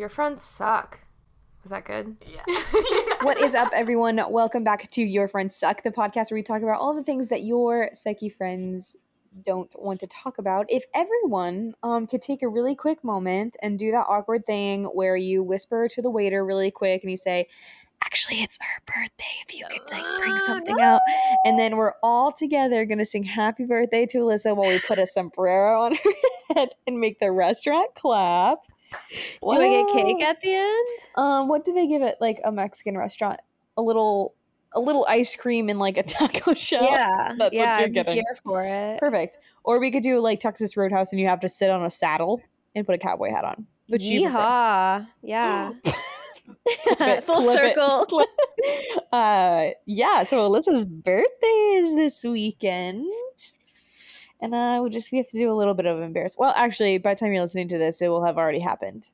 Your friends suck. Was that good? Yeah. What is up, everyone? Welcome back to Your Friends Suck, the podcast where we talk about all the things that your sucky friends don't want to talk about. If everyone um, could take a really quick moment and do that awkward thing where you whisper to the waiter really quick and you say, Actually, it's her birthday. If you could like bring something out, and then we're all together gonna sing "Happy Birthday" to Alyssa while we put a sombrero on her head and make the restaurant clap. Do I get cake at the end? Um, what do they give at like a Mexican restaurant? A little, a little ice cream in like a taco shell. yeah, that's what yeah, you're I'm getting. here for it. perfect. Or we could do like Texas Roadhouse, and you have to sit on a saddle and put a cowboy hat on. Which. Yeehaw! Yeah, it, full clip it, circle. uh, yeah. So Alyssa's birthday is this weekend. And uh, we just we have to do a little bit of embarrass. Well, actually, by the time you're listening to this, it will have already happened.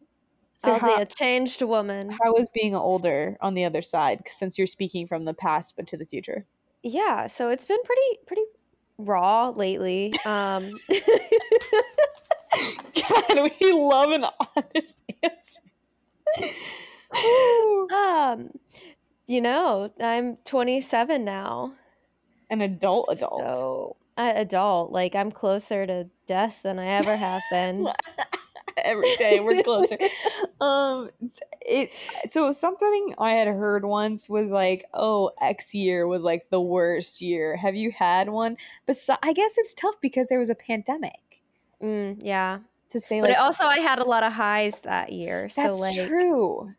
So I'll how, be a changed woman. how is being older on the other side? Since you're speaking from the past but to the future. Yeah, so it's been pretty pretty raw lately. Um, God, we love an honest answer. Um, you know, I'm 27 now. An adult adult. So, adult. Like I'm closer to death than I ever have been. Every day we're closer. um it so something I had heard once was like, oh, X year was like the worst year. Have you had one? But so, I guess it's tough because there was a pandemic Mm, yeah, to say but like also I had a lot of highs that year. that's so like, true.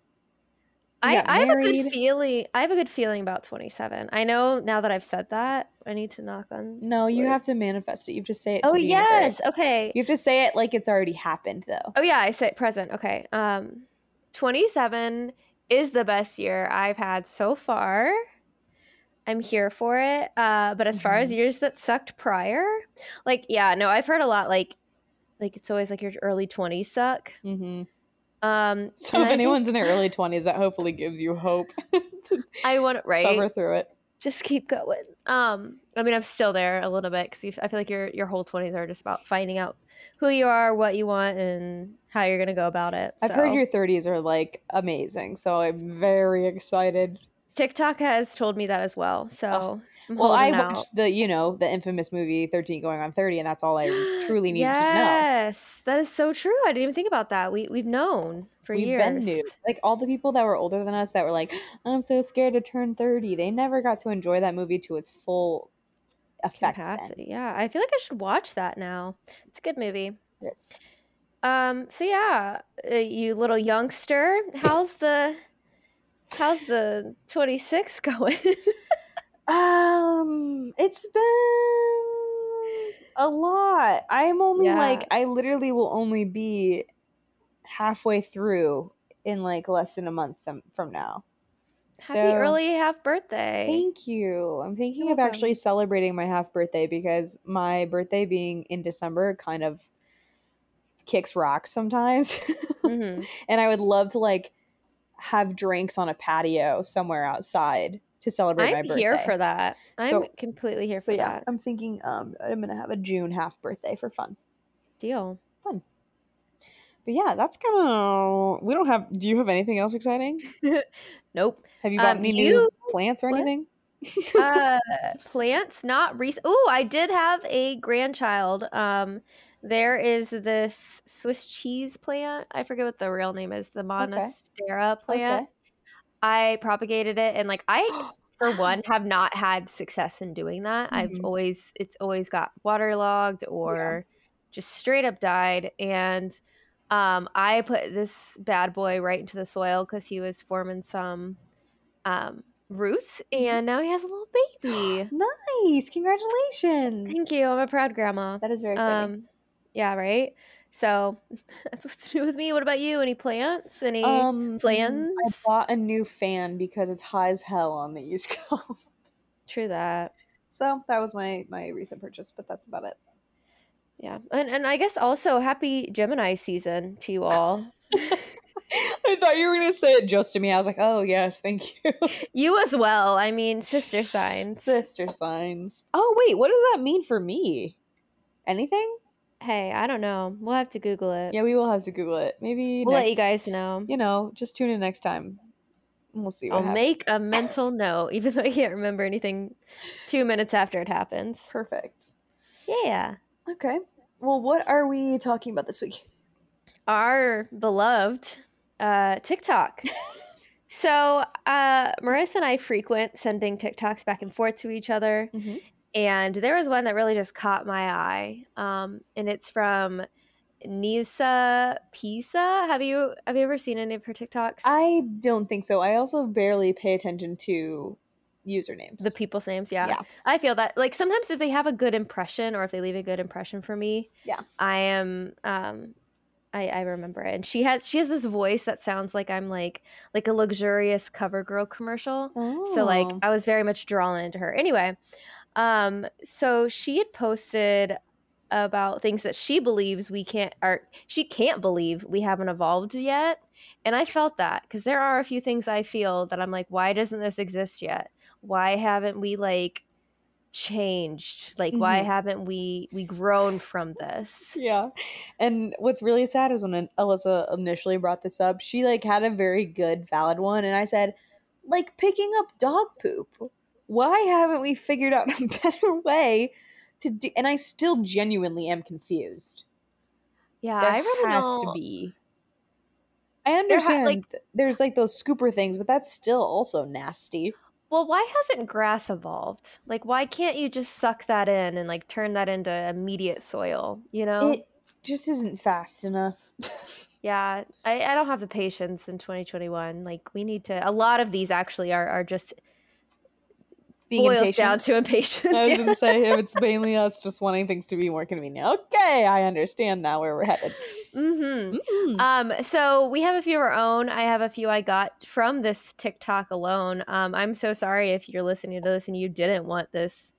I, I have a good feeling. I have a good feeling about 27. I know now that I've said that, I need to knock on. No, you have to manifest it. You have to say it. to Oh yes. universe. Okay. You have to say it like it's already happened, though. Oh yeah, I say present. Okay. Um 27 is the best year I've had so far. I'm here for it. Uh but as far as Mhm. years that sucked prior, like yeah, no, I've heard a lot like like it's always like your early 20s suck. Mm-hmm. Um So if I think anyone's in their early twenties, that hopefully gives you hope I want it right. suffer through it. just keep going. Um, I mean, I'm still there a little bit because I feel like your your whole 20s are just about finding out who you are, what you want, and how you're gonna go about it. I've heard your thirties are like amazing, so I'm very excited. TikTok has told me that as well. So I'm Well, I out. watched the you know the infamous movie Thirteen Going on Thirty, and that's all I truly need to know. Yes, that is so true. I didn't even think about that. We we've known for We've years. been new. Like all the people that were older than us that were like, I'm so scared to turn 30. They never got to enjoy that movie to its full effect. then. Capacity. Yeah, I feel like I should watch that now. It's a good movie. It is. Um. So yeah, uh, you little youngster, how's the how's the 26 going? Um, it's been a lot. I'm only Yeah. like I literally will only be halfway through in like less than a month from, from now. Happy early half birthday. Thank you. I'm thinking You're of actually celebrating my half birthday because my birthday being in December kind of kicks rocks sometimes. hmm and I would love to like have drinks on a patio somewhere outside to celebrate my I'm birthday. here for that. I'm completely here for that. so for yeah, that. I'm thinking um I'm gonna have a June half birthday for fun. Deal. Fun. But yeah, that's kind of we don't have. Do you have anything else exciting? Nope. Have you got Um, any you- new plants or what? anything? uh, plants, not recent. Oh, I did have a grandchild. Um, there is this Swiss cheese plant. I forget what the real name is. The Monstera plant. Okay. I propagated it, and like I, for one, have not had success in doing that. I've Mhm. always it's always got waterlogged or just straight up died. And um, I put this bad boy right into the soil because he was forming some um, roots, Mm-hmm. and now he has a little baby. Nice, congratulations! Thank you. I'm a proud grandma. That is very exciting. Um, yeah, right. So that's what's new with me. What about you? Any plants? Any? um, plans? I bought a new fan because it's high as hell on the East Coast. True that. So that was my my recent purchase, but that's about it. Yeah, and and I guess also happy Gemini season to you all. I thought you were gonna say it just to me. I was like, oh yes, thank you. you as well. I mean, sister signs. Sister signs. Oh wait, what does that mean for me? Anything? Hey, I don't know. We'll have to Google it. Yeah, we will have to Google it. Maybe we'll let you guys know. You know, just tune in next time. We'll see I'll happens. make a mental note, even though I can't remember anything two minutes after it happens. Perfect. Yeah. Okay. Well, what are we talking about this week? Our beloved uh, TikTok. so, uh, Marissa and I frequent sending TikToks back and forth to each other. Mhm. And there was one that really just caught my eye. Um, and it's from Nisa Pisa. Have you have you ever seen any of her TikToks? I don't think so. I also barely pay attention to usernames. the people's names, yeah. Yeah. I feel that like sometimes if they have a good impression or if they leave a good impression for me, Yeah. I am um I, I remember it. And she has she has this voice that sounds like I'm like like a luxurious CoverGirl commercial. So like Oh. I was very much drawn into her. Anyway, um so she had posted about things that she believes we can't or she can't believe we haven't evolved yet. And I felt that because there are a few things I feel that I'm like, why doesn't this exist yet? Why haven't we like changed? Like why Mhm. haven't we we grown from this? Yeah. And what's really sad is when Alyssa initially brought this up, she like had a very good valid one and I said, like picking up dog poop. Why haven't we figured out a better way to do and I still genuinely am confused. Yeah, There I really has don't. to be. I understand like- there's like those scooper things, but that's still also nasty. Well, why hasn't grass evolved? Like, why can't you just suck that in and like turn that into immediate soil? You know? It just isn't fast enough. yeah, I, I don't have the patience in 2021. Like, we need to. A lot of these actually are are just Being boils impatient. down to impatience. I was yeah. gonna say if it's mainly us just wanting things to be more convenient. Okay, I understand now where we're headed. mm-hmm. Mm. Um, so we have a few of our own. I have a few I got from this TikTok alone. Um, I'm so sorry if you're listening to this and you didn't want this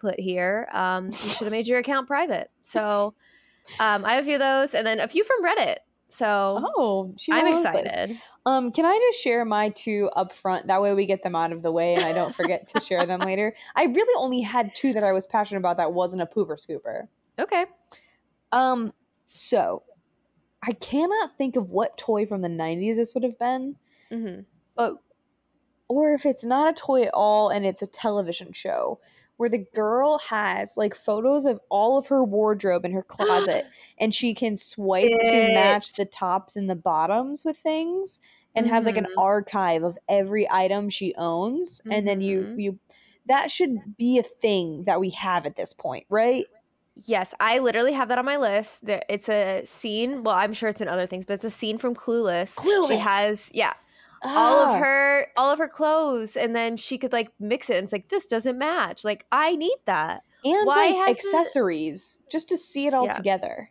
put here. Um, you should have made your account private. So um, I have a few of those, and then a few from Reddit. So Oh, I'm all over the place. excited. Um, can I just share my two up front? That way we get them out of the way and I don't forget to share them later. I really only had two that I was passionate about that wasn't a pooper scooper. Okay. Um, so I cannot think of what toy from the 90s this would have been, Mm-hmm. but or if it's not a toy at all and it's a television show where the girl has like photos of all of her wardrobe in her closet and she can swipe to match the tops and the bottoms with things and has like an Mhm. archive of every item she owns and then you Mhm. you that should be a thing that we have at this point right Yes, I literally have that on my list. There, it's a scene. Well, I'm sure it's in other things, but it's a scene from Clueless. Clueless. She has, yeah, all Ah. of her, all of her clothes, and then she could like mix it. And it's like this doesn't match. Like I need that. and why like it- accessories just to see it all Yeah. together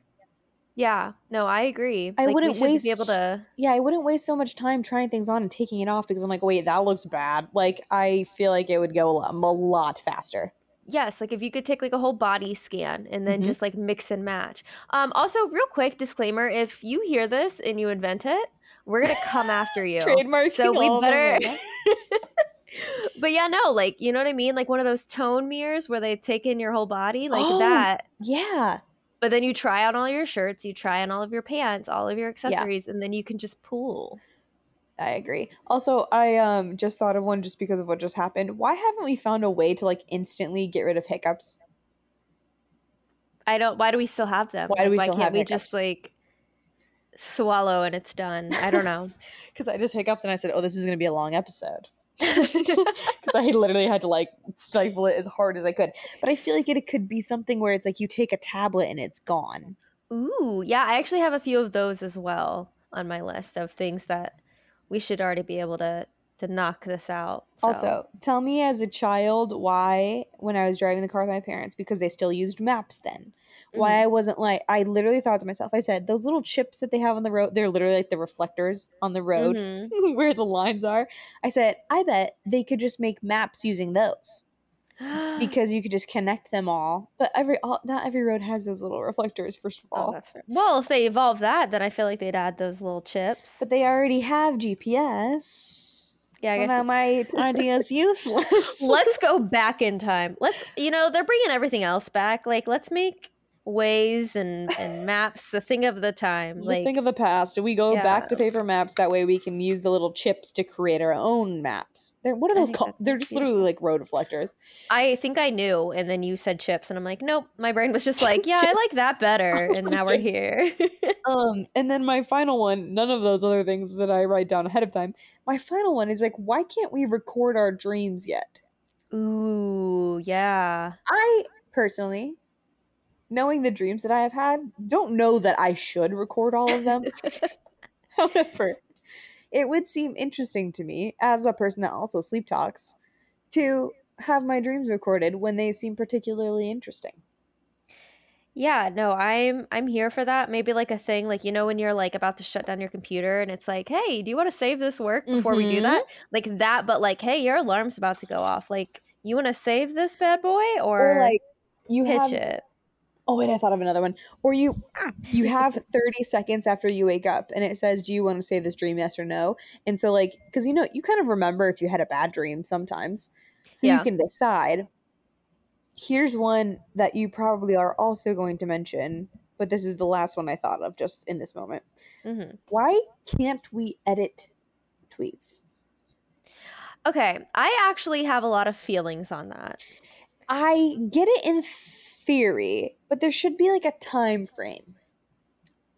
Yeah, no, I agree. I like, wouldn't we should be able waste- to. yeah i wouldn't waste so much time trying things on and taking it off because i'm like wait that looks bad like i feel like it would go a lot, a lot faster Yes, like if you could take like a whole body scan and then Mhm. just like mix and match. Um, also, real quick disclaimer: if you hear this and you invent it, we're gonna come after you. trademark So we better. but yeah, no, like you know what I mean, like one of those tone mirrors where they take in your whole body, like Oh. that. yeah But then you try on all your shirts, you try on all of your pants, all of your accessories, and then you can just pool. i agree also i um just thought of one just because of what just happened why haven't we found a way to like instantly get rid of hiccups I don't. Why do we still have them? Why do we why still can't we just like swallow and it's done? I don't know. because i just hiccuped and i said oh this is going to be a long episode because I literally had to like stifle it as hard as I could. But I feel like it, it could be something where it's like you take a tablet and it's gone. Ooh, yeah, I actually have a few of those as well on my list of things that we should already be able to to knock this out. So. Also, tell me as a child why, when I was driving the car with my parents, because they still used maps then, why Mhm. I wasn't like, I literally thought to myself, I said, those little chips that they have on the road, they're literally like the reflectors on the road Mhm. where the lines are. I said, I bet they could just make maps using those. because you could just connect them all. But every all, not every road has those little reflectors. First of oh, all, that's fair. Well, if they evolve that, then I feel like they'd add those little chips. but they already have GPS. Yeah, I so guess now my idea is useless. let's go back in time. Let's, you know, they're bringing everything else back. Like, let's make ways and and maps the thing of the time The like thing of the past. We go back to paper maps. That way we can use the little chips to create our own maps. They're, what are those called? They're just beautiful. literally like road reflectors. i think i knew and then you said chips and i'm like nope my brain was just like yeah i like that better and now we're here Um, and then my final one, none of those other things that I write down ahead of time. My final one is like, why can't we record our dreams yet? ooh yeah I personally, knowing the dreams that I have had, don't know that I should record all of them. However, it would seem interesting to me as a person that also sleep talks to have my dreams recorded when they seem particularly interesting. Yeah, no, I'm I'm here for that. Maybe like a thing like you know when you're like about to shut down your computer and it's like, "Hey, do you want to save this work before we do Mhm. that?" Like that, but like, "Hey, your alarm's about to go off. Like, you want to save this bad boy or, Or like you pitch have it?" Oh wait, I thought of another one. Or you you have 30 seconds after you wake up and it says, Do you want to save this dream, yes or no? And so like because you know you kind of remember if you had a bad dream sometimes. So you can decide. Here's one that you probably are also going to mention, but this is the last one I thought of just in this moment. Mhm. Why can't we edit tweets? Okay, I actually have a lot of feelings on that. I get it in theory, but there should be like a time frame.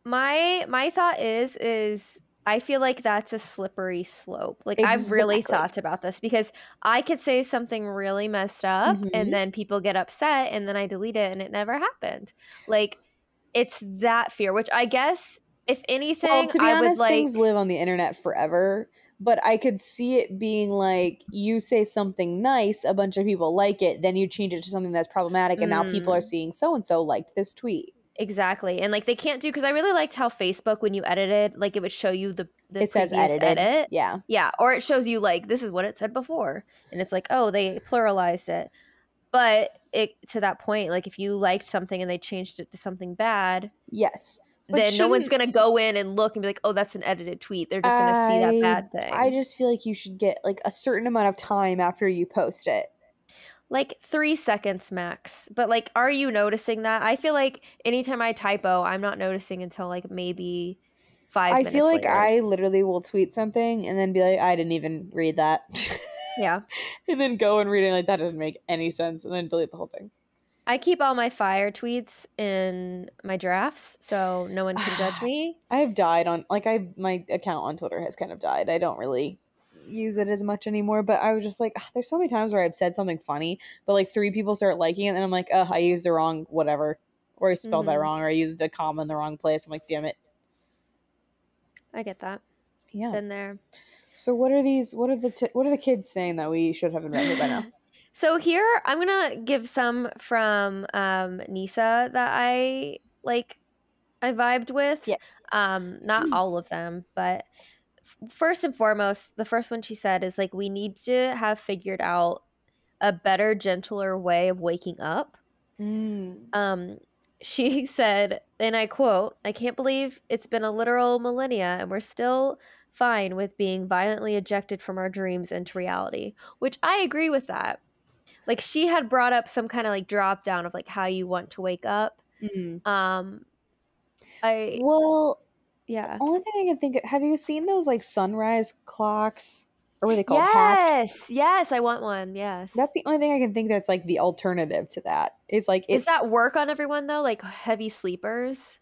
My my thought is is I feel like that's a slippery slope. Like I've really thought about this because I could say something really messed up Mhm. and then people get upset and then I delete it and it never happened. Like it's that fear, which I guess if anything Well, to be I honest, would like things live on the internet forever. But I could see it being like you say something nice, a bunch of people like it, then you change it to something that's problematic, and now people are Mm. seeing so and so liked this tweet. exactly. And like they can't do because I really liked how Facebook when you edited, like it would show you the the it says edited. edit. Yeah. Yeah, or it shows you like this is what it said before, and it's like oh they pluralized it. But it to that point, like if you liked something and they changed it to something bad, Yes. But then no one's gonna go in and look and be like, oh that's an edited tweet. They're just gonna see that bad thing. I just feel like you should get like a certain amount of time after you post it. like three seconds max. But like, are you noticing that? I feel like anytime I typo, I'm not noticing until like maybe five. I feel like later. I literally will tweet something and then be like, I didn't even read that. yeah. and then go and read it like that doesn't make any sense and then delete the whole thing. I keep all my fire tweets in my drafts, so no one can judge me. I have died on like I my account on Twitter has kind of died. I don't really use it as much anymore, but I was just like, "Ugh, there's so many times where I've said something funny, but like three people start liking it, and I'm like, oh, I used the wrong whatever, or I spelled that Mhm. wrong, or I used a comma in the wrong place. I'm like, damn it. I get that. Yeah. Been there. So what are these? What are the t- what are the kids saying that we should have invented by now? So here I'm gonna give some from um, Nisa that I like. I vibed with. Yeah. Um, not all of them, but f- first and foremost, the first one she said is like we need to have figured out a better, gentler way of waking up. Mm. Um, she said, and I quote, I can't believe it's been a literal millennia and we're still fine with being violently ejected from our dreams into reality, which I agree with that. Like she had brought up some kind of like drop down of like how you want to wake up. Mm. Um, I, Well, yeah. only thing I can think of. Have you seen those like sunrise clocks, or what are they called? Hatch? Yes, yes, I want one. Yes. That's the only thing I can think that's like the alternative to that. Is like Does that work on everyone though? Like heavy sleepers?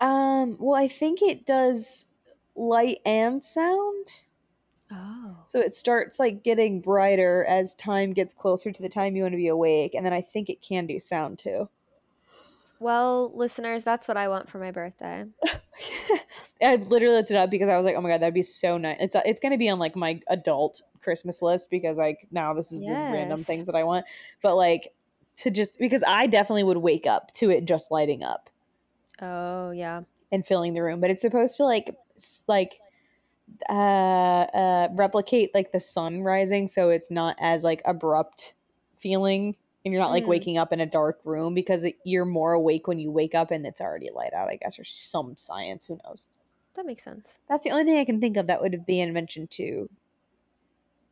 um. Well, I think it does light and sound. Oh. So it starts like getting brighter as time gets closer to the time you want to be awake, and then I think it can do sound too. Well, listeners, that's what I want for my birthday. I literally looked it up because I was like, "Oh my god, that'd be so nice." It's uh, it's gonna be on like my adult Christmas list because like now this is the random things that I want. But like to just because I definitely would wake up to it just lighting up Oh, yeah. and filling the room, but it's supposed to like like uh uh replicate like the sun rising, so it's not as like abrupt feeling. And you're not like Mm. waking up in a dark room because it, you're more awake when you wake up and it's already light out, I guess, or some science. Who knows? That makes sense. That's the only thing I can think of that would be an invention to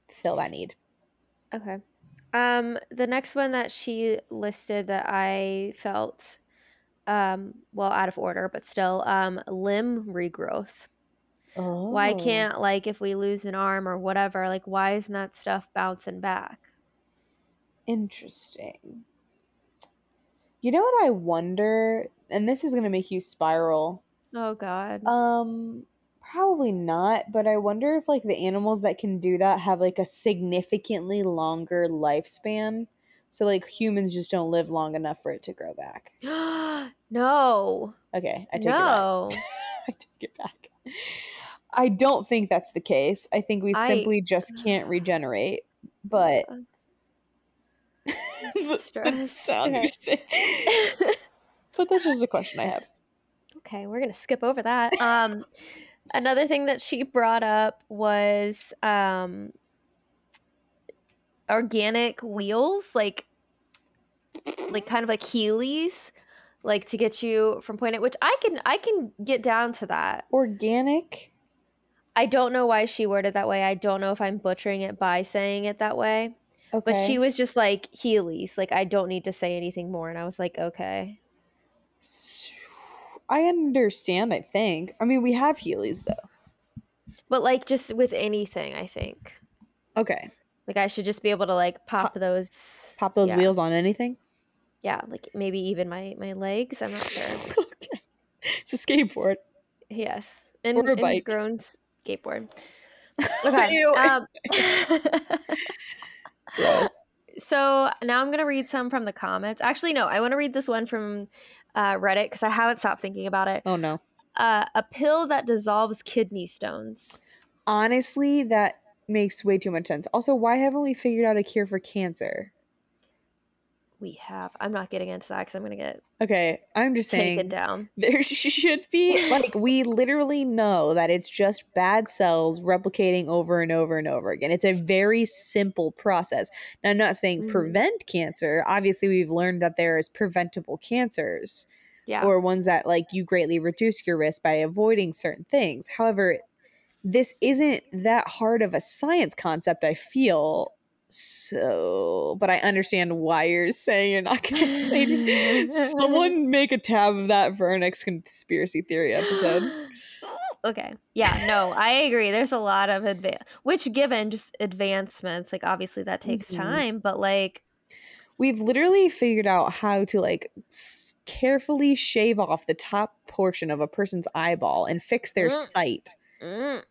fill that need. Okay. Um, the next one that she listed that I felt um well out of order but still um limb regrowth why Oh. can't like if we lose an arm or whatever like why isn't that stuff bouncing back Interesting. You know what I wonder, and this is gonna make you spiral. oh god Um, probably not, but I wonder if like the animals that can do that have like a significantly longer lifespan. So like humans just don't live long enough for it to grow back. no Okay, I take no it back. I take it back. I don't think that's the case. I think we I- simply just can't regenerate. But the, the Stress. sound you're saying. But that's just a question I have. okay we're gonna skip over that um another thing that she brought up was um organic wheels like like kind of like heelys like to get you from point A, which I can I can get down to that. Organic. I don't know why she worded that way. I don't know if I'm butchering it by saying it that way. Okay. But she was just like Heelys. Like I don't need to say anything more. And I was like, okay. I understand, I think. I mean, we have Heelys though. But like just with anything, I think. Okay. Like I should just be able to like pop Pop- those Pop those Yeah. wheels on anything. Yeah, like maybe even my my legs. I'm not sure. okay. It's a skateboard. Yes. And, Or a and bike. grown skateboard. Okay. Ew. um, Gross. so now I'm going to read some from the comments. Actually, no, I want to read this one from uh, Reddit because I haven't stopped thinking about it. Oh no. Uh, a pill that dissolves kidney stones. Honestly, that makes way too much sense. Also, why haven't we figured out a cure for cancer? We have. I'm not getting into that because I'm going to get Okay, I'm just taken saying down. there should be like we literally know that it's just bad cells replicating over and over and over again. It's a very simple process. Now, I'm not saying Mhm. prevent cancer. Obviously, we've learned that there is preventable cancers. Yeah. or ones that like you greatly reduce your risk by avoiding certain things. However, this isn't that hard of a science concept, I feel. So, but I understand why you're saying you're not going to say. Someone make a tab of that for our next conspiracy theory episode. okay. Yeah, no, I agree. There's a lot of advance, which given just advancements, like obviously that takes Mhm. time, but like, We've literally figured out how to like carefully shave off the top portion of a person's eyeball and fix their Mm. sight. mm,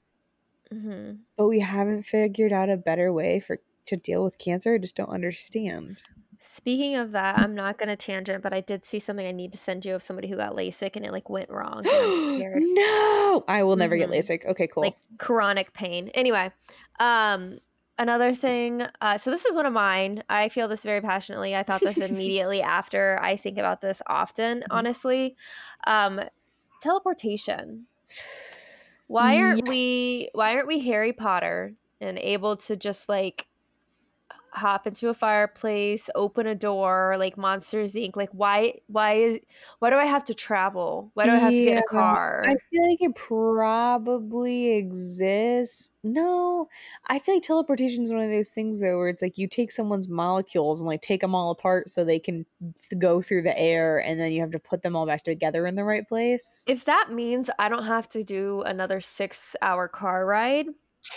mhm. But we haven't figured out a better way for to deal with cancer. I just don't understand. speaking of that, I'm not going to tangent, but I did see something I need to send you of somebody who got LASIK and it like went wrong. I'm scared. no, I will never get Mhm. LASIK. Okay, cool. like chronic pain. Anyway, um, another thing. Uh, so this is one of mine. I feel this very passionately. I thought this immediately after. I think about this often. Mm-hmm. Honestly, um, teleportation. Why aren't Yeah. we? Why aren't we Harry Potter and able to just like hop into a fireplace, open a door, like Monsters Inc. Like why? Why is? Why do I have to travel? Why do I have to get Yeah, a car? I feel like it probably exists. No, I feel like teleportation is one of those things though, where it's like you take someone's molecules and like take them all apart so they can th- go through the air, and then you have to put them all back together in the right place. If that means I don't have to do another six hour car ride,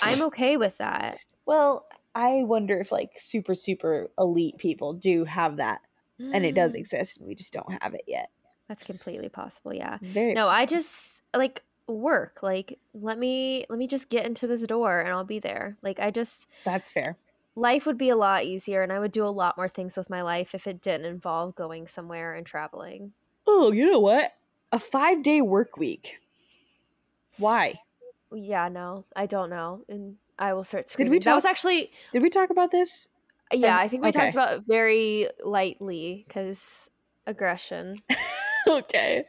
I'm okay with that. Well, I wonder if like super super elite people do have that, and it does Mm, exist, and we just don't have it yet. That's completely possible. Yeah. Very No, I just like work. Like let me let me just get into this door and I'll be there. Like I just that's fair. life would be a lot easier and I would do a lot more things with my life if it didn't involve going somewhere and traveling. Oh, you know what? A five day work week. Why? Yeah, no, I don't know. And I will start Did screaming. we that was actually Did we talk about this? yeah, Um, I think we okay. talked about it very lightly cuz aggression. okay.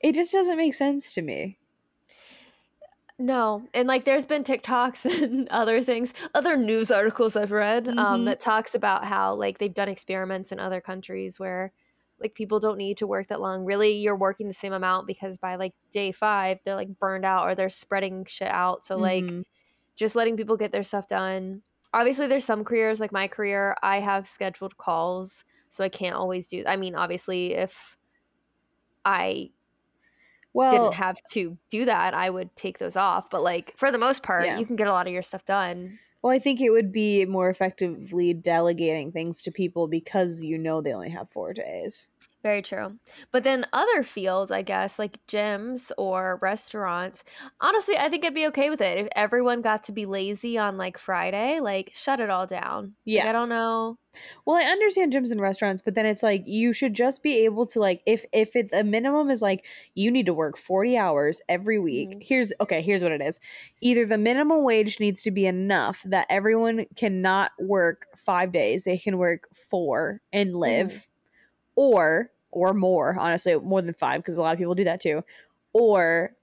It just doesn't make sense to me. No, and like there's been TikToks and other things, other news articles I've read um, Mhm. that talks about how like they've done experiments in other countries where like people don't need to work that long. Really, you're working the same amount because by like day five they're like burned out or they're spreading shit out. So like Mhm. Just letting people get their stuff done. Obviously, there's some careers like my career. I have scheduled calls, so I can't always do. I mean, obviously, if I well, didn't have to do that, I would take those off. But like for the most part, Yeah. you can get a lot of your stuff done. well, I think it would be more effectively delegating things to people because you know they only have four days. Very true. But then other fields, I guess, like gyms or restaurants, honestly, I think I'd be okay with it if everyone got to be lazy on like Friday, like shut it all down. Like, Yeah. I don't know. Well, I understand gyms and restaurants, but then it's like you should just be able to like if if it, the minimum is like you need to work 40 hours every week. Mhm. Here's okay, here's what it is. Either the minimum wage needs to be enough that everyone cannot work 5 days. They can work 4 and live or or more, honestly, more than 5 because a lot of people do that too. Or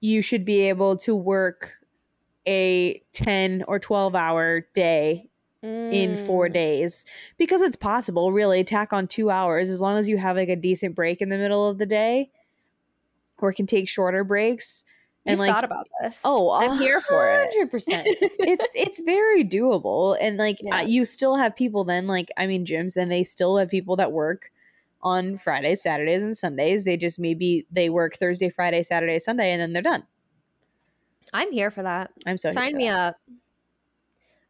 you should be able to work a 10 or 12 hour day in four Mm. days because it's possible really tack on two hours as long as you have like a decent break in the middle of the day or can take shorter breaks and like thought about this. oh I'm here for it. 100% it's it's very doable and like Yeah. you still have people then like i mean gyms then they still have people that work on fridays saturdays and sundays they just maybe they work thursday friday saturday sunday and then they're done I'm here for that. i'm so here Sign me that. up.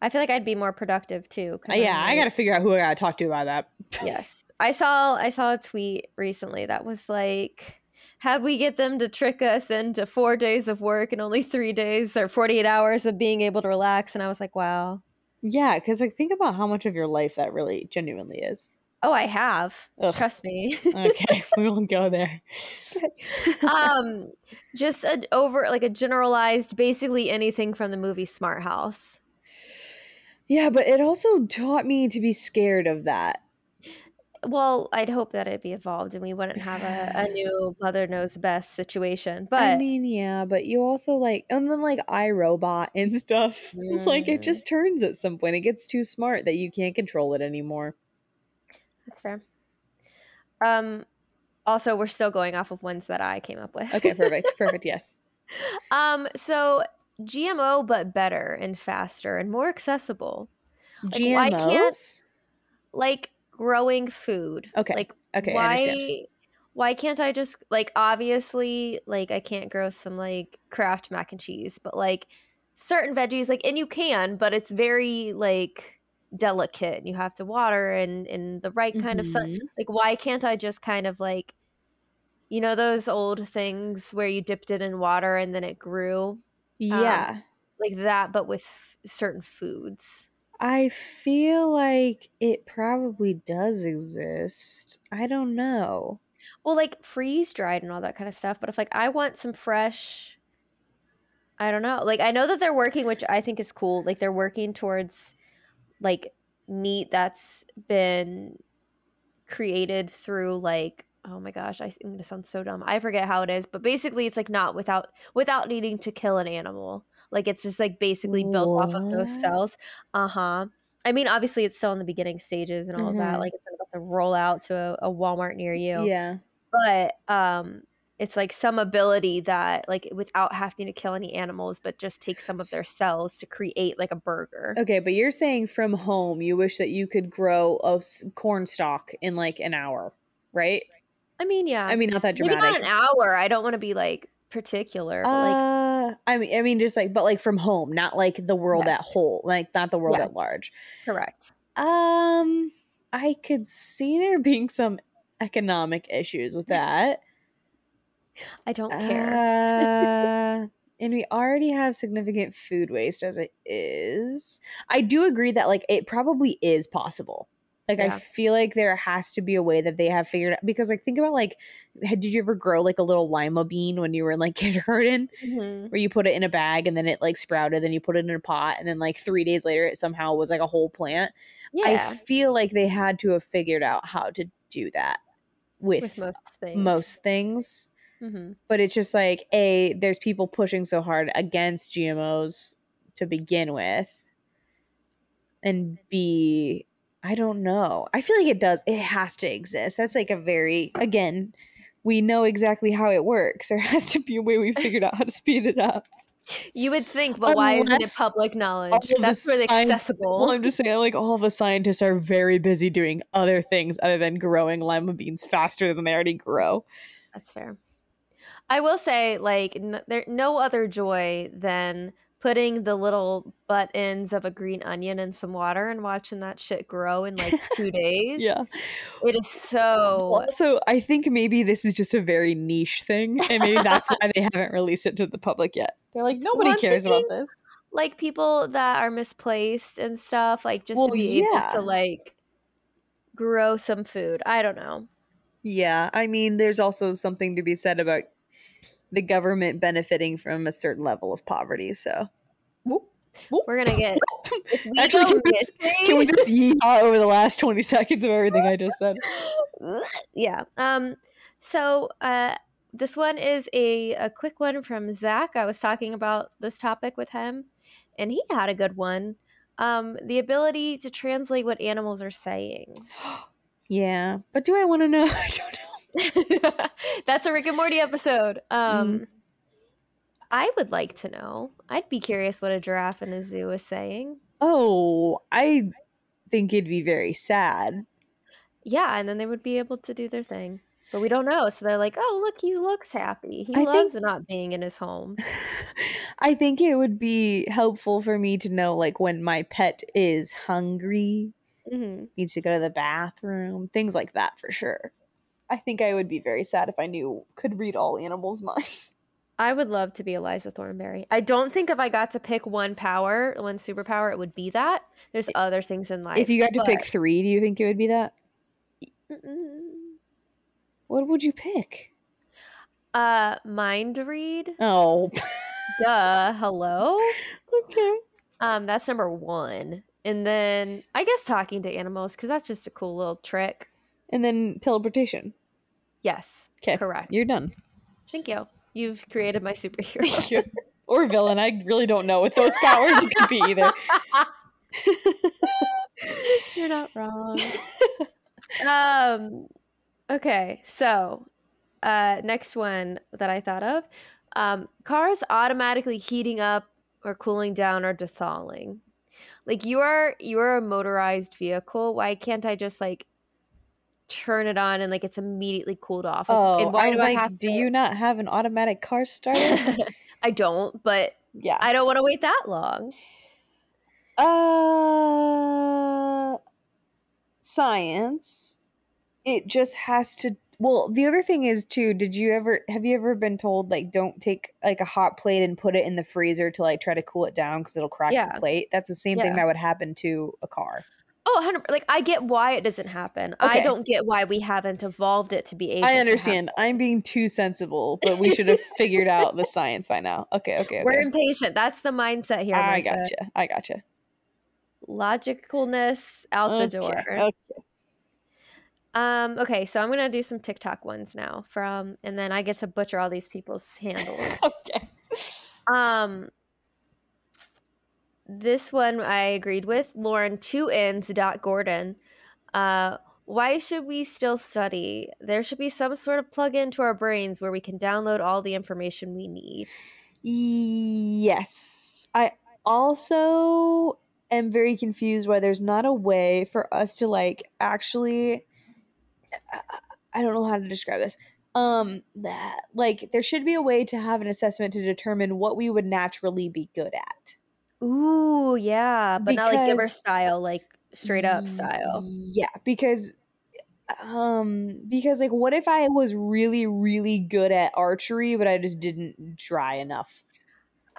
I feel like I'd be more productive too. Uh, yeah I'm i gotta figure out who i gotta talk to about that yes i saw i saw a tweet recently that was like how'd we get them to trick us into four days of work and only three days or 48 hours of being able to relax and i was like wow Yeah, because like think about how much of your life that really genuinely is. oh i have Ugh. trust me Okay, we won't go there. um just a over like a generalized basically anything from the movie smart house Yeah, but it also taught me to be scared of that. Well i'd hope that it'd be evolved and we wouldn't have a, a new mother knows best situation but I mean, yeah, but you also like, and then like iRobot and stuff. like it Mm. just turns at some point. It gets too smart that you can't control it anymore. That's fair. Um, also, we're still going off of ones that I came up with. Okay, perfect, perfect. Yes. um, so GMO, but better and faster and more accessible, Like, why GMOs. can't- like growing food. Okay, Like, okay, why? Why can't I just like obviously like I can't grow some like Kraft mac and cheese, but like certain veggies like and you can, but it's very like delicate and you have to water and in the right kind of sun Mhm. like why can't i just kind of like you know those old things where you dipped it in water and then it grew Yeah. like that but with f- certain foods I feel like it probably does exist. I don't know. well like freeze dried and all that kind of stuff but if like i want some fresh i don't know like i know that they're working which i think is cool like they're working towards like meat that's been created through like oh my gosh I, i'm gonna sound so dumb i forget how it is but basically it's like not without without needing to kill an animal like it's just like basically built off of those cells uh-huh i mean obviously it's still in the beginning stages and all of that like it's about to roll out to a, a walmart near you Yeah. but um it's like some ability that like without having to kill any animals but just take some of their cells to create like a burger Okay, but you're saying from home you wish that you could grow a s- corn stalk in like an hour, right? i mean yeah I mean, not that maybe dramatic. not an hour i don't want to be like particular but like uh, I mean, I mean, just like, but like from home, not like the world at whole, like not the world Yes. at large. correct Um, I could see there being some economic issues with that. i don't care Uh, and we already have significant food waste as it is. I do agree that like it probably is possible. Like I feel like there has to be a way that they have figured out because like think about like did you ever grow like a little lima bean when you were in like kindergarten Mhm. where you put it in a bag and then it like sprouted then you put it in a pot and then like 3 days later it somehow was like a whole plant. I feel like they had to have figured out how to do that with, with most things most things Mhm. but it's just like a there's people pushing so hard against gmos to begin with and b i don't know i feel like it does it has to exist that's like a very again we know exactly how it works there has to be a way we figured out how to speed it up You would think, but why isn't it public knowledge? That's really science- accessible. Well, I'm just saying, like all the scientists are very busy doing other things other than growing lima beans faster than they already grow. That's fair. I will say, like, n- there no other joy than putting the little butt ends of a green onion in some water and watching that shit grow in like two days. Yeah. it is so. Also, I think maybe this is just a very niche thing, and maybe that's why they haven't released it to the public yet. They're like, nobody Well, cares about this. like people that are misplaced and stuff, like just Well, to be able to like grow some food. I don't know. Yeah, I mean, there's also something to be said about the government benefiting from a certain level of poverty. So, We're gonna get if we Actually, go can we s- can we just yeehaw over the last 20 seconds of everything I just said? yeah. Um. So, uh, this one is a a quick one from Zach. I was talking about this topic with him, and he had a good one. Um, the ability to translate what animals are saying. Yeah, but do I want to know? I don't know. That's a Rick and Morty episode. Um, Mm-hmm. I would like to know. I'd be curious what a giraffe in a zoo is saying. Oh, I think it'd be very sad. Yeah, and then they would be able to do their thing. But we don't know. So they're like, oh, look, he looks happy. He I think- loves not being in his home. I think it would be helpful for me to know, like, when my pet is hungry, hmm needs to go to the bathroom, things like that for sure. I think I would be very sad if I knew could read all animals' minds. I would love to be Eliza Thornberry. I don't think if I got to pick one power, one superpower, it would be that. There's other things in life. if you got to pick three, do you think it would be that? Mm-mm. What would you pick? uh, mind read. Oh, Duh. Hello. okay. Um, that's number one. And then I guess talking to animals because that's just a cool little trick. And then teleportation. Yes, Okay, correct. you're done. Thank you. You've created my superhero. or villain. I really don't know what those powers could be either. You're not wrong. um, okay, so uh, next one that I thought of um, cars automatically heating up or cooling down or dethalling. Like you are you are a motorized vehicle. Why can't I just like turn it on and like it's immediately cooled off? Like, Oh, and why I was do like, I have do to- you not have an automatic car starter? I don't, but yeah. I don't want to wait that long. Uh, science. It just has to. Well, the other thing is too. Did you ever have you ever been told like don't take like a hot plate and put it in the freezer to like try to cool it down because it'll crack Yeah. the plate? That's the same Yeah. thing that would happen to a car. Oh, 100 like I get why it doesn't happen. I don't get why we haven't evolved it to be able I understand. I'm being too sensible, but we should have figured out the science by now. Okay, okay, okay. We're impatient. That's the mindset here. I Marissa. gotcha. I gotcha. Logicalness out the door. Okay. Um, okay, so I'm gonna do some TikTok ones now from and then I get to butcher all these people's handles. Okay. um this one I agreed with. Lauren two ends dot Gordon. Uh why should we still study? There should be some sort of plug into our brains where we can download all the information we need. Yes. I also am very confused why there's not a way for us to like actually I- I don't know how to describe this. Um that like there should be a way to have an assessment to determine what we would naturally be good at. Ooh, yeah, but not like Because- style, like straight up style. Yeah, because um because like what if I was really really good at archery but I just didn't try enough?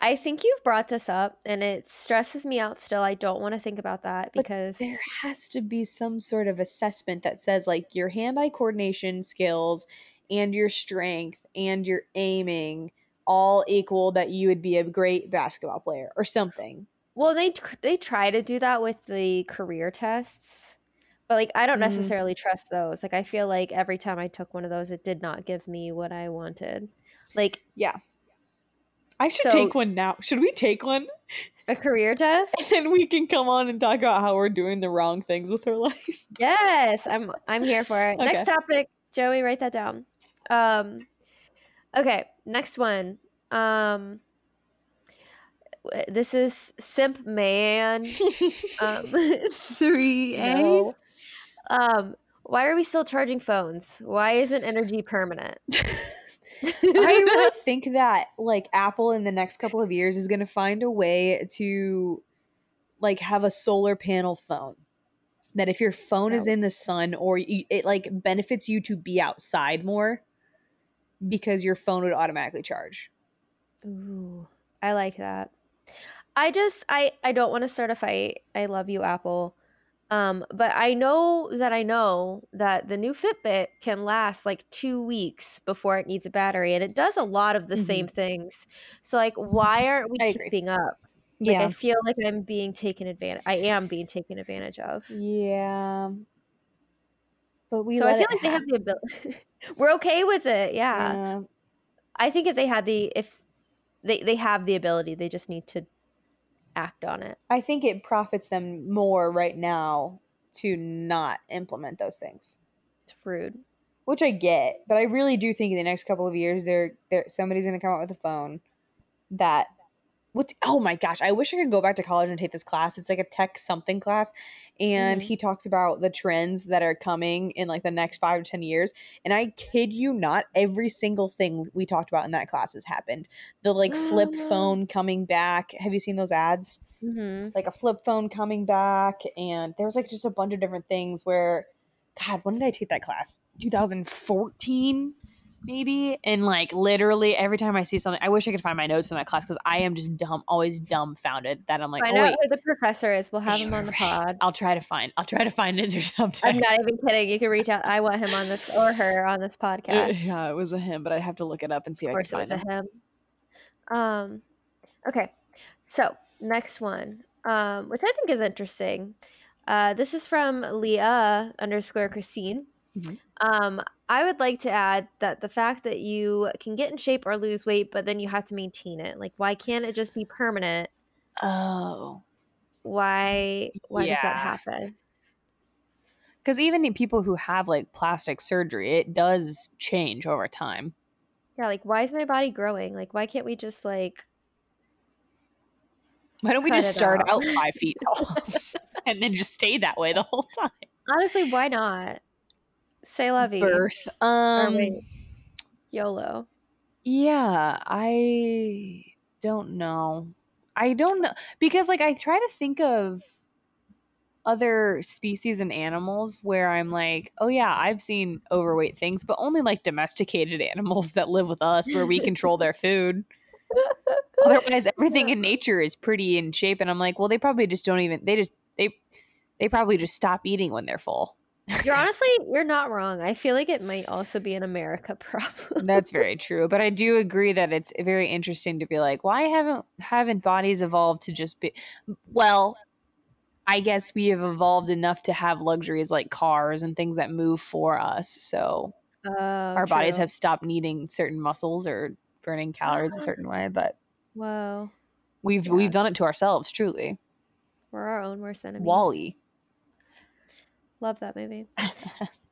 I think you've brought this up and it stresses me out still. I don't want to think about that But because there has to be some sort of assessment that says like your hand-eye coordination skills and your strength and your aiming all equal that you would be a great basketball player or something. well they they try to do that with the career tests. But like I don't Mm. necessarily trust those. Like I feel like every time I took one of those it did not give me what I wanted. Like Yeah. I should So- take one now. Should we take one? a career test? And then we can come on and talk about how we're doing the wrong things with our lives. Yes, I'm I'm here for it. Next topic, Joey, write that down. Um okay, next one. Um this is Simp Man um, three A's. No. Um, why are we still charging phones? Why isn't energy permanent? I really think that like Apple in the next couple of years is going to find a way to like have a solar panel phone. That if your phone is in the sun or it like benefits you to be outside more because your phone would automatically charge. Ooh, I like that. I just I I don't want to start a fight. I love you, Apple. Um, but I know that I know that the new Fitbit can last like two weeks before it needs a battery, and it does a lot of the same things. So, like, why aren't we I agree. keeping up? Like, I feel like I'm being taken advantage. I am being taken advantage of. yeah. But we so I feel like they have the ability. We're okay with it. Yeah. yeah. I think if they had the if they they have the ability, they just need to act on it. I think it profits them more right now to not implement those things. It's rude. which I get, but I really do think in the next couple of years, there, there, somebody's going to come out with a phone that, what? Oh my gosh, I wish I could go back to college and take this class. It's like a tech something class, and Mhm. he talks about the trends that are coming in like the next five to ten years. And I kid you not, every single thing we talked about in that class has happened. The like flip phone coming back. Have you seen those ads? Mm-hmm. like a flip phone coming back and there was like just a bunch of different things where god when did i take that class 2014 maybe and like literally every time i see something i wish i could find my notes in that class because i am just dumb always dumbfounded that i'm like Find oh out wait who the professor is. We'll have him on the right. pod. i'll try to find i'll try to find it or something I'm not even kidding. You can reach out. I want him on this or her on this podcast. yeah it was a him but i'd have to look it up and see of if i course, it was find a him him. Um, okay. So next one, um, which I think is interesting. Uh, this is from Leah underscore Christine. Mhm. Um, I would like to add that the fact that you can get in shape or lose weight, but then you have to maintain it. Like, why can't it just be permanent? oh Why? Why does that happen? because even in people who have like plastic surgery it does change over time Yeah, like why is my body growing? Like, why can't we just like? Why don't we just start out. out five feet tall and then just stay that way the whole time? Honestly, why not? Say la vie. Birth. Um. YOLO. Yeah, I don't know. I don't know because like I try to think of other species and animals where I'm like, oh yeah, I've seen overweight things, but only like domesticated animals that live with us where we control their food. Otherwise, everything in nature is pretty in shape, and I'm like, well, they probably just don't even. They just they they probably just stop eating when they're full. You're honestly, you're not wrong. I feel like it might also be an America problem. That's very true, but I do agree that it's very interesting to be like, why haven't haven't bodies evolved to just be? Well, I guess we have evolved enough to have luxuries like cars and things that move for us, so Oh, our bodies have stopped needing certain muscles or burning calories a certain way. But Whoa, we've Yeah. we've done it to ourselves, truly. we're our own worst enemies. WALL-E. Love that movie.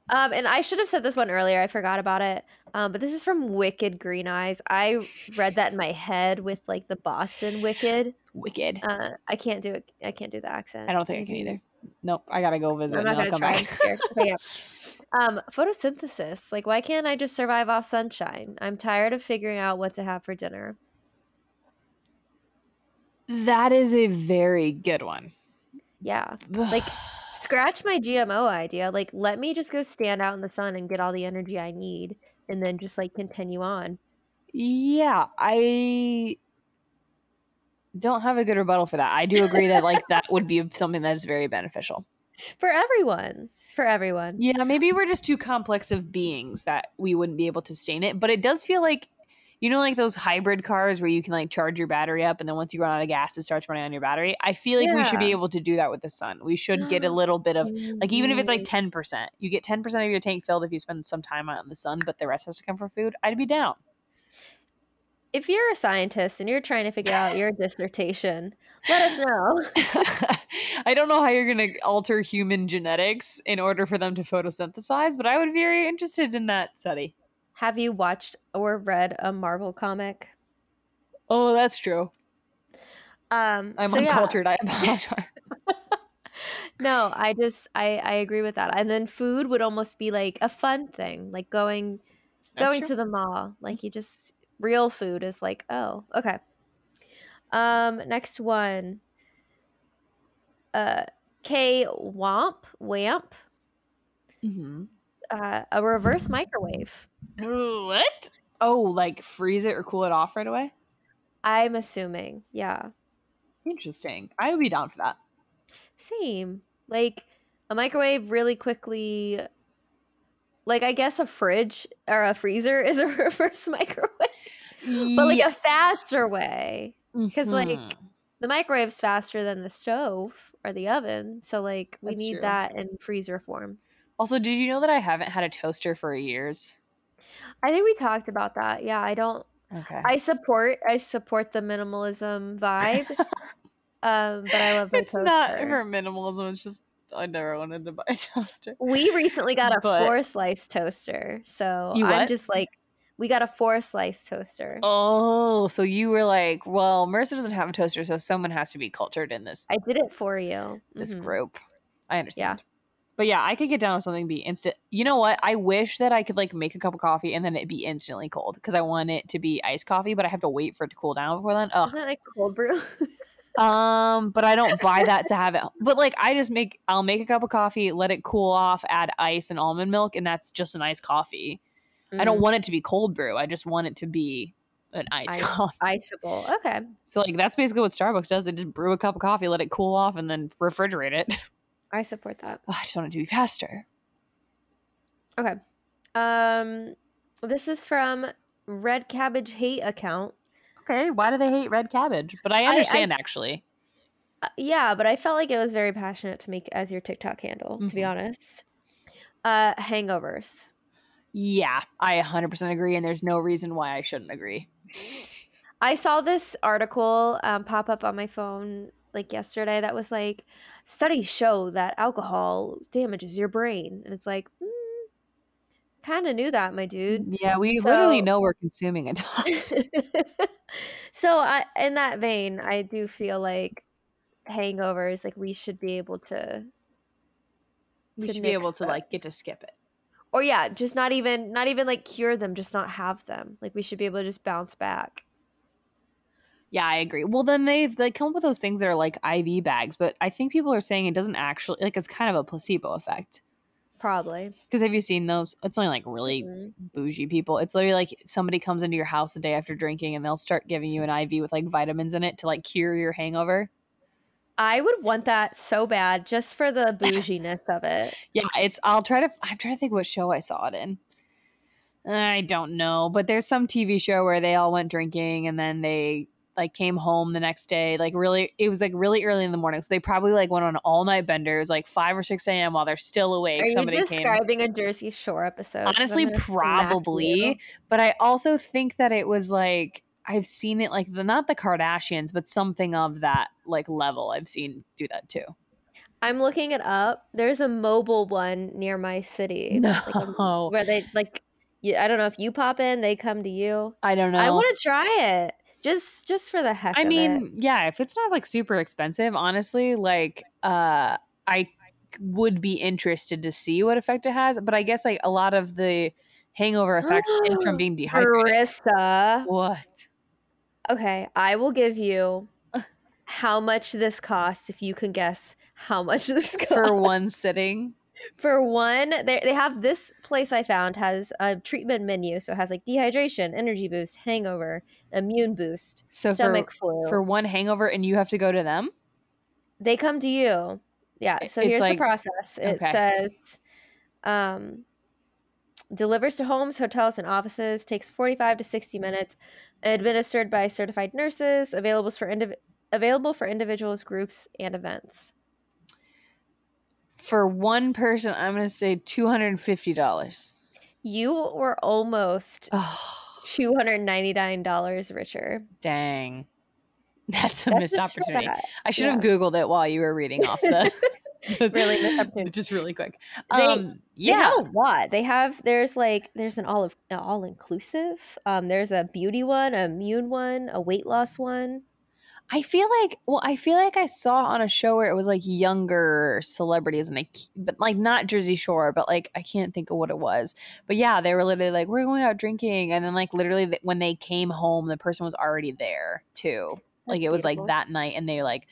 um, and I should have said this one earlier. I forgot about it. Um, but this is from Wicked Green Eyes. I read that in my head with like the Boston Wicked. Wicked. Uh, I can't do it. I can't do the accent. I don't think I can either. Nope, I gotta go visit. I'm not gonna try. back. scared. Okay, yeah. Um, photosynthesis. Like, why can't I just survive off sunshine? I'm tired of figuring out what to have for dinner. that is a very good one. Yeah, like scratch my GMO idea. Like, let me just go stand out in the sun and get all the energy I need, and then just like continue on. Yeah, I don't have a good rebuttal for that. I do agree that like that would be something that is very beneficial. for everyone. For everyone. Yeah, maybe we're just too complex of beings that we wouldn't be able to sustain it, but it does feel like you know like those hybrid cars where you can like charge your battery up and then once you run out of gas it starts running on your battery. I feel like we should be able to do that with the sun. We should get a little bit of like even if it's like 10%. You get 10% of your tank filled if you spend some time out in the sun, but the rest has to come from food. I'd be down. if you're a scientist and you're trying to figure out your dissertation, let us know. I don't know how you're going to alter human genetics in order for them to photosynthesize, but I would be very interested in that study. Have you watched or read a Marvel comic? Oh, that's true. Um, I'm so yeah. uncultured. I apologize. No, I just I I agree with that. And then food would almost be like a fun thing, like going That's going true. to the mall. Like you just real food is like, oh, okay. Um, next one. Uh, K Wamp Wamp. Mm-hmm. Uh, a reverse microwave. What? Oh, like freeze it or cool it off right away? I'm assuming, yeah. Interesting. I would be down for that. Same. Like a microwave really quickly. Like I guess a fridge or a freezer is a reverse microwave, but like a faster way. Because like, Mhm. the microwave's faster than the stove or the oven so like we That's need true. that in freezer form Also, did you know that I haven't had a toaster for years? I think we talked about that yeah i don't Okay. i support i support the minimalism vibe um but i love my it's toaster not for minimalism. It's just I never wanted to buy a toaster. we recently got a But- four slice toaster so i'm just like we got a four slice toaster Oh, so you were like, well, Marissa doesn't have a toaster, so someone has to be cultured in this i did it for you this Mhm. group. I understand. But yeah, I could get down with something be instant. You know what? I wish that I could like make a cup of coffee and then it be instantly cold because I want it to be iced coffee, but I have to wait for it to cool down before then. Ugh. isn't it like cold brew Um, but I don't buy that to have it. But like, I just make, I'll make a cup of coffee, let it cool off, add ice and almond milk, and that's just an iced coffee. I don't Mhm. want it to be cold brew. I just want it to be an iced Ice- coffee. iceable okay So like, that's basically what Starbucks does. They just brew a cup of coffee, let it cool off, and then refrigerate it. i support that Ugh, I just want it to be faster. Okay. Um this is from Red Cabbage Hate account. Okay, why do they hate red cabbage? But I I- understand actually. Uh, yeah, but I felt like it was very passionate to make as your TikTok handle, to be Mhm. honest. Uh hangovers. Yeah, I 100% agree, and there's no reason why I shouldn't agree. I saw this article um, pop up on my phone like yesterday that was like studies show that alcohol damages your brain and it's like mm, kind of knew that my dude Yeah, we literally know we're consuming a ton. so I, in that vein, I do feel like hangovers, like we should be able to, we to should be able nix to like get to skip it. or yeah, just not even, not even like cure them, just not have them. Like we should be able to just bounce back. Yeah, I agree. Well, then they've like come up with those things that are like IV bags, but I think people are saying it doesn't actually like it's kind of a placebo effect. Probably. Because have you seen those? It's only like really Mhm. bougie people. It's literally like somebody comes into your house the day after drinking and they'll start giving you an IV with like vitamins in it to like cure your hangover. I would want that so bad just for the bouginess of it. Yeah, it's. I'll try to. I'm trying to think what show I saw it in. I don't know, but there's some TV show where they all went drinking and then they like came home the next day. Like really, it was like really early in the morning, so they probably like went on an all night bender. It was like five or six a.m. while they're still awake. Are you Somebody came. describing a Jersey Shore episode? Honestly, you. probably. But I also think that it was like I've seen it like the not the Kardashians, but something of that like level. I've seen do that too. I'm looking it up. There's a mobile one near my city. like a- No, where they like you, I don't know if you pop in, they come to you. I don't know. I want to try it just just for the heck I mean, it. yeah, if it's not like super expensive, honestly, like uh I would be interested to see what effect it has, but I guess like a lot of the hangover effects is from being dehydrated. Marissa. What? Okay, I will give you how much this costs if you can guess how much this costs. For one sitting? For one, they they have this place I found has a treatment menu, so it has like dehydration, energy boost, hangover, immune boost, So for- stomach flu. For one hangover and you have to go to them? they come to you. Yeah. So it's here's like- the process. It okay. says um, delivers to homes, hotels, and offices. Takes 45 to 60 minutes. Administered by certified nurses. Available for indiv- available for individuals, groups, and events. For one person, I'm say hundred and fifty dollars. You were almost Oh $299 richer. dang. That's a That's missed opportunity. that. I should have Googled it while you were reading off the Really missed opportunity. just really quick. They- Um They yeah. have a lot. They have there's like there's an all of all inclusive. Um, there's a beauty one, a immune one, a weight loss one. I feel like well, I feel like I saw on a show where it was like younger celebrities and I but like not Jersey Shore, but like I can't think of what it was. But yeah, they were literally like we're going out drinking and then like literally th- when they came home, the person was already there too. like it was beautiful. like that night and they like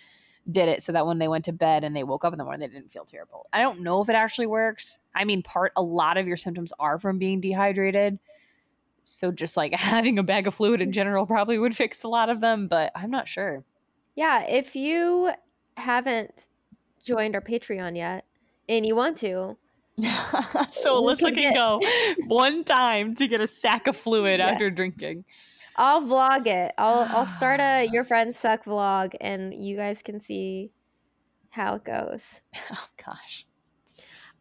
did it so that when they went to bed and they woke up in the morning they didn't feel terrible. I don't know if it actually works. I mean, part a lot of your symptoms are from being dehydrated. So just like having a bag of fluid in general probably would fix a lot of them, but I'm not sure. Yeah, if you haven't joined our Patreon yet and you want to, so Alyssa can get- go one time to get a sack of fluid Yes. after drinking. I'll vlog it. I'll I'll start a your friends suck vlog and you guys can see how it goes. Oh gosh.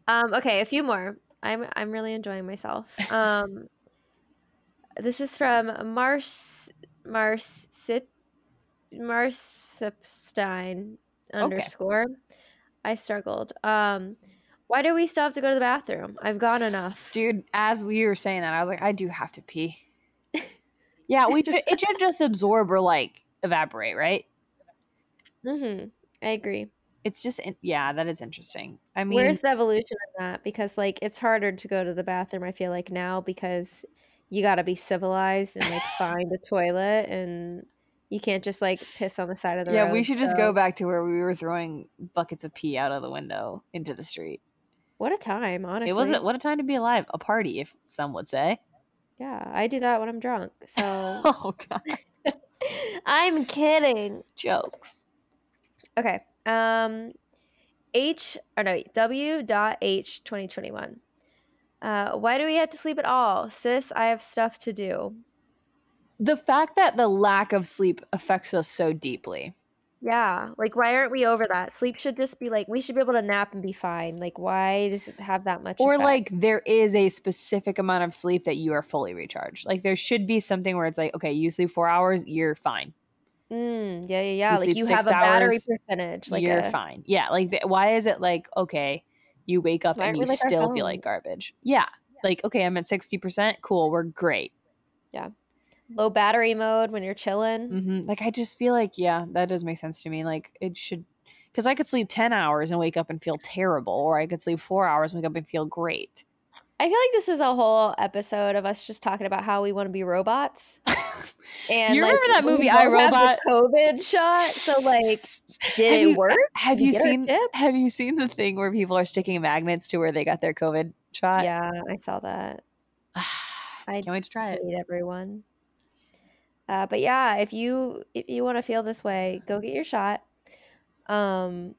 Um okay, a few more. I'm I'm really enjoying myself. Um this is from Mars Marsip Marsipstein underscore. I struggled. Um why do we still have to go to the bathroom? I've gone enough. Dude, as we were saying that, I was like, I do have to pee. yeah, we should it should just absorb or like evaporate, right? Mm-hmm. I agree. It's just yeah, that is interesting. I mean, Where's the evolution in that? Because like it's harder to go to the bathroom. I feel like now because you got to be civilized and like find a toilet, and you can't just like piss on the side of the road. yeah, we should just go back to where we were throwing buckets of pee out of the window into the street. What a time, honestly. It wasn't what a time to be alive. A party, if some would say. Yeah, I do that when I'm drunk. So oh god, I'm kidding. jokes. Okay. Um, H or no W dot H twenty twenty one. Uh, why do we have to sleep at all, sis? I have stuff to do. The fact that the lack of sleep affects us so deeply. Yeah, like why aren't we over that? Sleep should just be like we should be able to nap and be fine. Like why does it have that much? or effect? like there is a specific amount of sleep that you are fully recharged. Like there should be something where it's like, okay, you sleep four hours, you're fine. Mm, yeah, yeah, yeah. You like you have a battery percentage. Like you're a, fine. Yeah, like why is it like okay, you wake up Why and you like still feel like garbage? Yeah, like okay, I'm at sixty percent. Cool, we're great. Yeah. Low battery mode when you're chilling. hmm Like I just feel like yeah, that does make sense to me. Like it should, because I could sleep ten hours and wake up and feel terrible, or I could sleep four hours and wake up and feel great. I feel like this is a whole episode of us just talking about how we want to be robots. And You like, remember that movie, I, Robot? COVID shot. So like, did Have it you- work? Have Did you seen? Have you seen the thing where people are sticking magnets to where they got their COVID shot? Yeah, I saw that. I can't wait to try it. everyone. Uh, but yeah, if you if you want to feel this way, go get your shot. Um,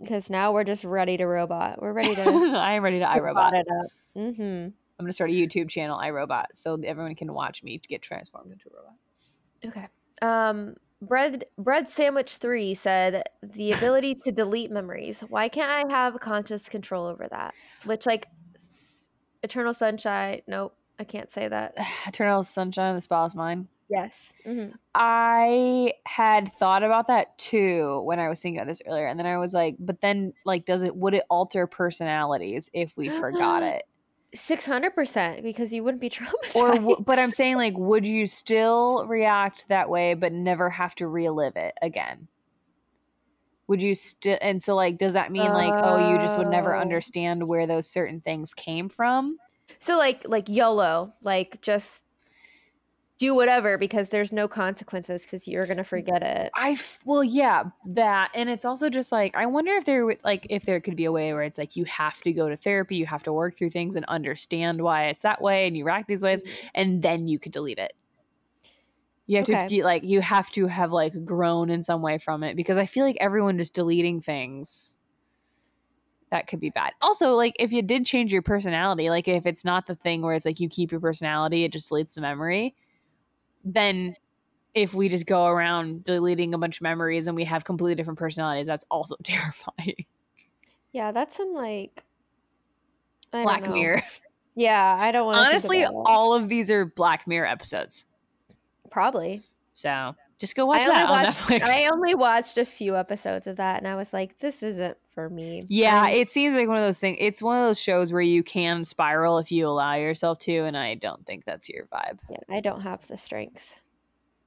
because now we're just ready to robot. We're ready to I am ready to I robot iRobot. it up. Mm-hmm. I'm gonna start a YouTube channel, iRobot, so everyone can watch me get transformed into a robot. Okay. Um, bread bread sandwich three said the ability to delete memories. Why can't I have conscious control over that? Which like s- eternal sunshine. Nope, I can't say that. Eternal Sunshine of the Spotless Mind. Yes. hmm I had thought about that too when I was thinking about this earlier, and then I was like, but then like, does it would it alter personalities if we forgot it? Six hundred percent because you wouldn't be traumatized. Or, w- but I'm saying like, would you still react that way, but never have to relive it again? Would you still? And so like, does that mean like, oh, you just would never Oh. understand where those certain things came from? so like like YOLO, like just do whatever because there's no consequences because you're gonna mm. forget it. I f- well, yeah, that, and it's also just like I wonder if there would like if there could be a way where it's like you have to go to therapy, you have to work through things and understand why it's that way, and you react these ways, mm. and then you could delete it. You have Okay. to be like you have to have like grown in some way from it because I feel like everyone just deleting things that could be bad. Also, like if you did change your personality, like if it's not the thing where it's like you keep your personality, it just deletes the memory, then if we just go around deleting a bunch of memories and we have completely different personalities, that's also terrifying. Yeah, that's some like I Black. Mirror. Yeah, I don't want to. Honestly, all of these are Black Mirror episodes. probably. So just go watch I only that on watched. Netflix. I only watched a few episodes of that, and I was like, "This isn't for me." yeah, I'm- it seems like one of those things. It's one of those shows where you can spiral if you allow yourself to, and I don't think that's your vibe. yeah, I don't have the strength.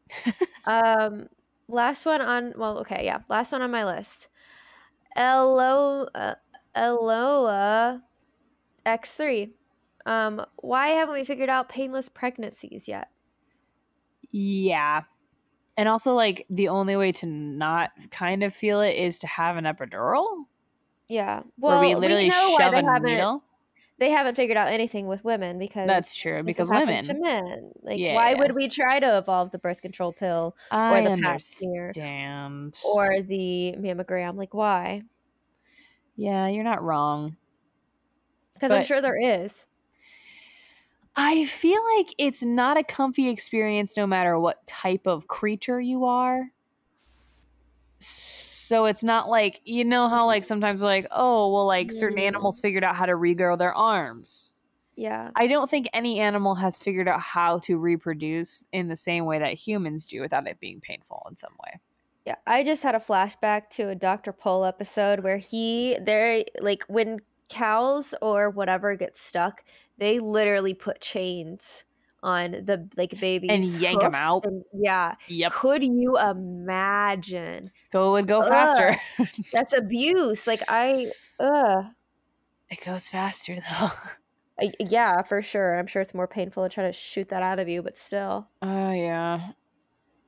um, last one on well, okay, yeah, last one on my list. Elo uh, Eloa X3. Um, why haven't we figured out painless pregnancies yet? Yeah. And also, like, the only way to not kind of feel it is to have an epidural Yeah. where Well, we literally know why they a haven't needle. they haven't figured out anything with women because That's true, because women. to men. Like, Yeah, why yeah. would we try to evolve the birth control pill I the pap smear. or the mammogram? Like, why? yeah, you're not wrong. Because I'm sure there is. I feel like it's not a comfy experience no matter what type of creature you are. So it's not like, you know, how like sometimes we're like, oh, well, like certain Mm. animals figured out how to regrow their arms. Yeah. I don't think any animal has figured out how to reproduce in the same way that humans do without it being painful in some way. Yeah, I just had a flashback to a Dr. Pol episode where he they're like when cows or whatever get stuck, they literally put chains on the like baby and yank them out. And, yeah. Yep. Could you imagine? Go would go faster. That's abuse. Like I ugh. it goes faster though. I- yeah, for sure. I'm sure it's more painful to try to shoot that out of you, but still Oh yeah.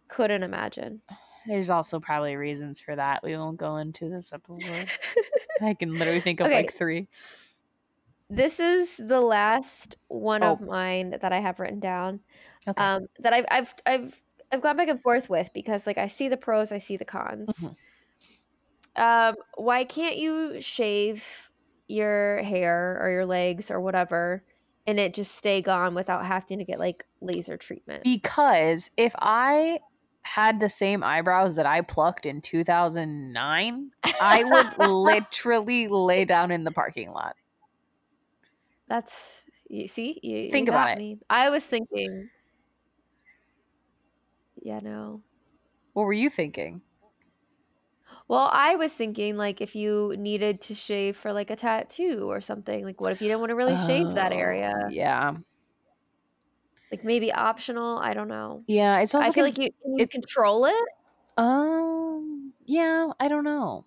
couldn't imagine. There's also probably reasons for that. We won't go into this episode. I can literally think of Okay. like three. This is the last one Oh. of mine that I have written down. Okay. um, that I've I've I've I've gone back and forth with because like I see the pros, I see the cons. Mhm. Um, why can't you shave your hair or your legs or whatever, and it just stay gone without having to get like laser treatment? because if I had the same eyebrows that I plucked in 2009, I would literally lay down in the parking lot. That's you see you you Think about it. Me. I was thinking. Yeah, no. What were you thinking? Well, I was thinking like if you needed to shave for like a tattoo or something, like what if you didn't want to really shave that Oh, area? Yeah. Like maybe optional. I don't know. Yeah. It's also I feel con- like you can you it- control it. um yeah, I don't know.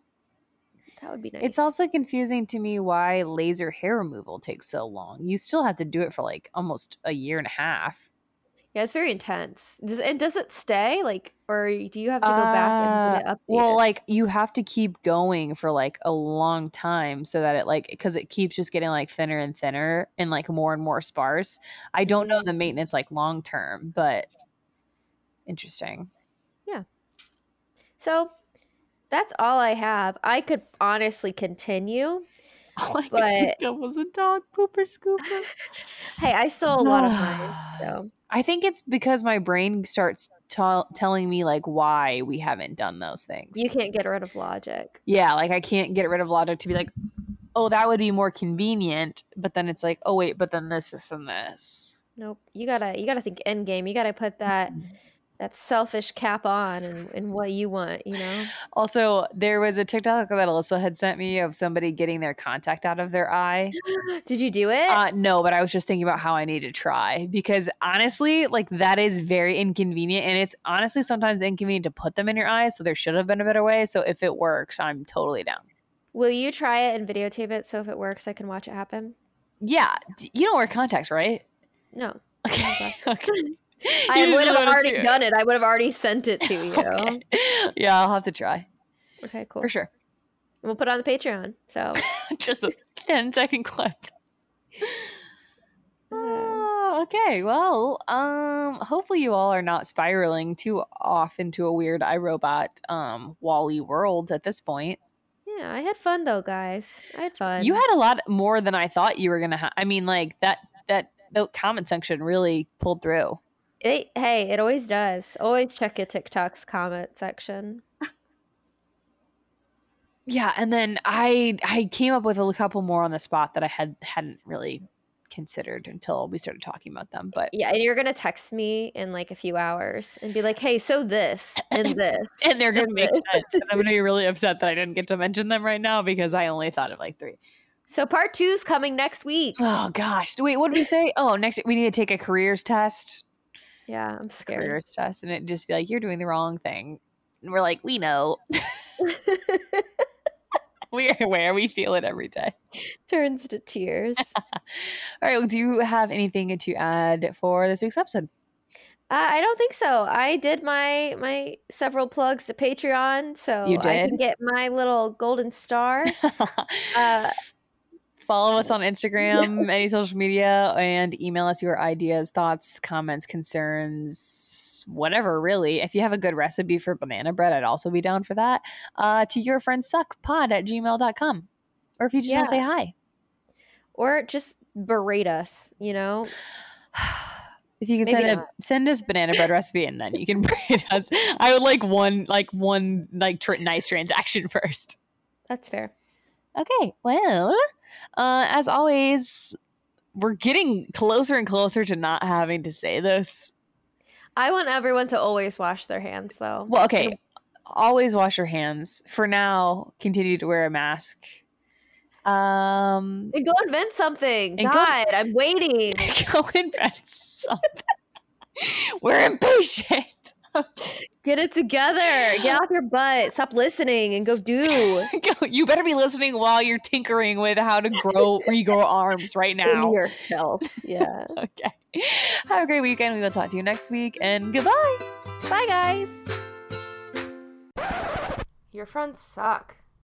That would be nice. It's also confusing to me why laser hair removal takes so long. You still have to do it for like almost a year and a half. yeah, it's very intense. Does and does it stay like, or do you have to go back and it Uh. Well, like you have to keep going for like a long time so that it like because it keeps just getting like thinner and thinner and like more and more sparse. I don't know Mhm. the maintenance like long term, but interesting. Yeah. So that's all I have. I could honestly continue. All I But- could think of was a dog pooper scooper. Hey, I stole a lot of mine. So I think it's because my brain starts tell telling me like why we haven't done those things. you can't get rid of logic. yeah, like I can't get rid of logic to be like, oh, that would be more convenient. But then it's like, oh wait, but then this, this, and this. Nope. You gotta you gotta think end game. You gotta put that mm-hmm. That selfish cap on and, and what you want, you know? Also, there was a TikTok that Alyssa had sent me of somebody getting their contact out of their eye. Did you do it? Uh, no, but I was just thinking about how I need to try because honestly, like that is very inconvenient, and it's honestly sometimes inconvenient to put them in your eyes. So there should have been a better way. So if it works, I'm totally down. Will you try it and videotape it so if it works I can watch it happen? Yeah, you don't wear contacts, right? No. Okay. okay. I would have already it. done it. I would have already sent it to you. Okay. Yeah, I'll have to try Okay, cool. for sure. We'll put it on the Patreon. So just a 10 second clip. Oh, okay. Well, um, hopefully you all are not spiraling too off into a weird iRobot um WALL-E world at this point. yeah, I had fun though, guys. I had fun. You had a lot more than I thought you were gonna have. I mean, like that that the comment section really pulled through. It, hey, it always does. Always check your TikTok's comment section. Yeah, and then I I came up with a couple more on the spot that I had hadn't really considered until we started talking about them. But Yeah, and you're gonna text me in like a few hours and be like, "Hey, so this and this," and they're gonna and make this. sense. And I'm gonna be really upset that I didn't get to mention them right now because I only thought of like three. So part two's coming next week. Oh gosh. Wait, what did we say? Oh, next we need to take a careers test. Yeah, I'm scared. Careers test. And it just be like, you're doing the wrong thing. And we're like, we know. We're aware. We feel it every day. Turns to tears. All right. Well, do you have anything to add for this week's episode? Uh, I don't think so. I did my my several plugs to Patreon, so You I can get my little golden star. Uh, Follow us on Instagram, any social media, and email us your ideas, thoughts, comments, concerns, whatever, really. If you have a good recipe for banana bread, I'd also be down for that. Uh, to your friends suck pod at gmail.com. Or if you just want to say hi. or just berate us, you know? If you can Maybe send a send us banana bread recipe and then you can rate us. I would like one like one like tr- nice transaction first. That's fair. Okay, well, uh, as always, we're getting closer and closer to not having to say this. I want everyone to always wash their hands, though. Well, okay, always wash your hands. For now, continue to wear a mask. Um, And go invent something. And go- God, I'm waiting. go invent something. we're impatient. Get it together. Get off your butt. Stop listening and go do. You better be listening while you're tinkering with how to grow regrow arms right now. yourself. Yeah. Okay. Have a great weekend. We will talk to you next week and goodbye. Bye, guys. Your friends suck.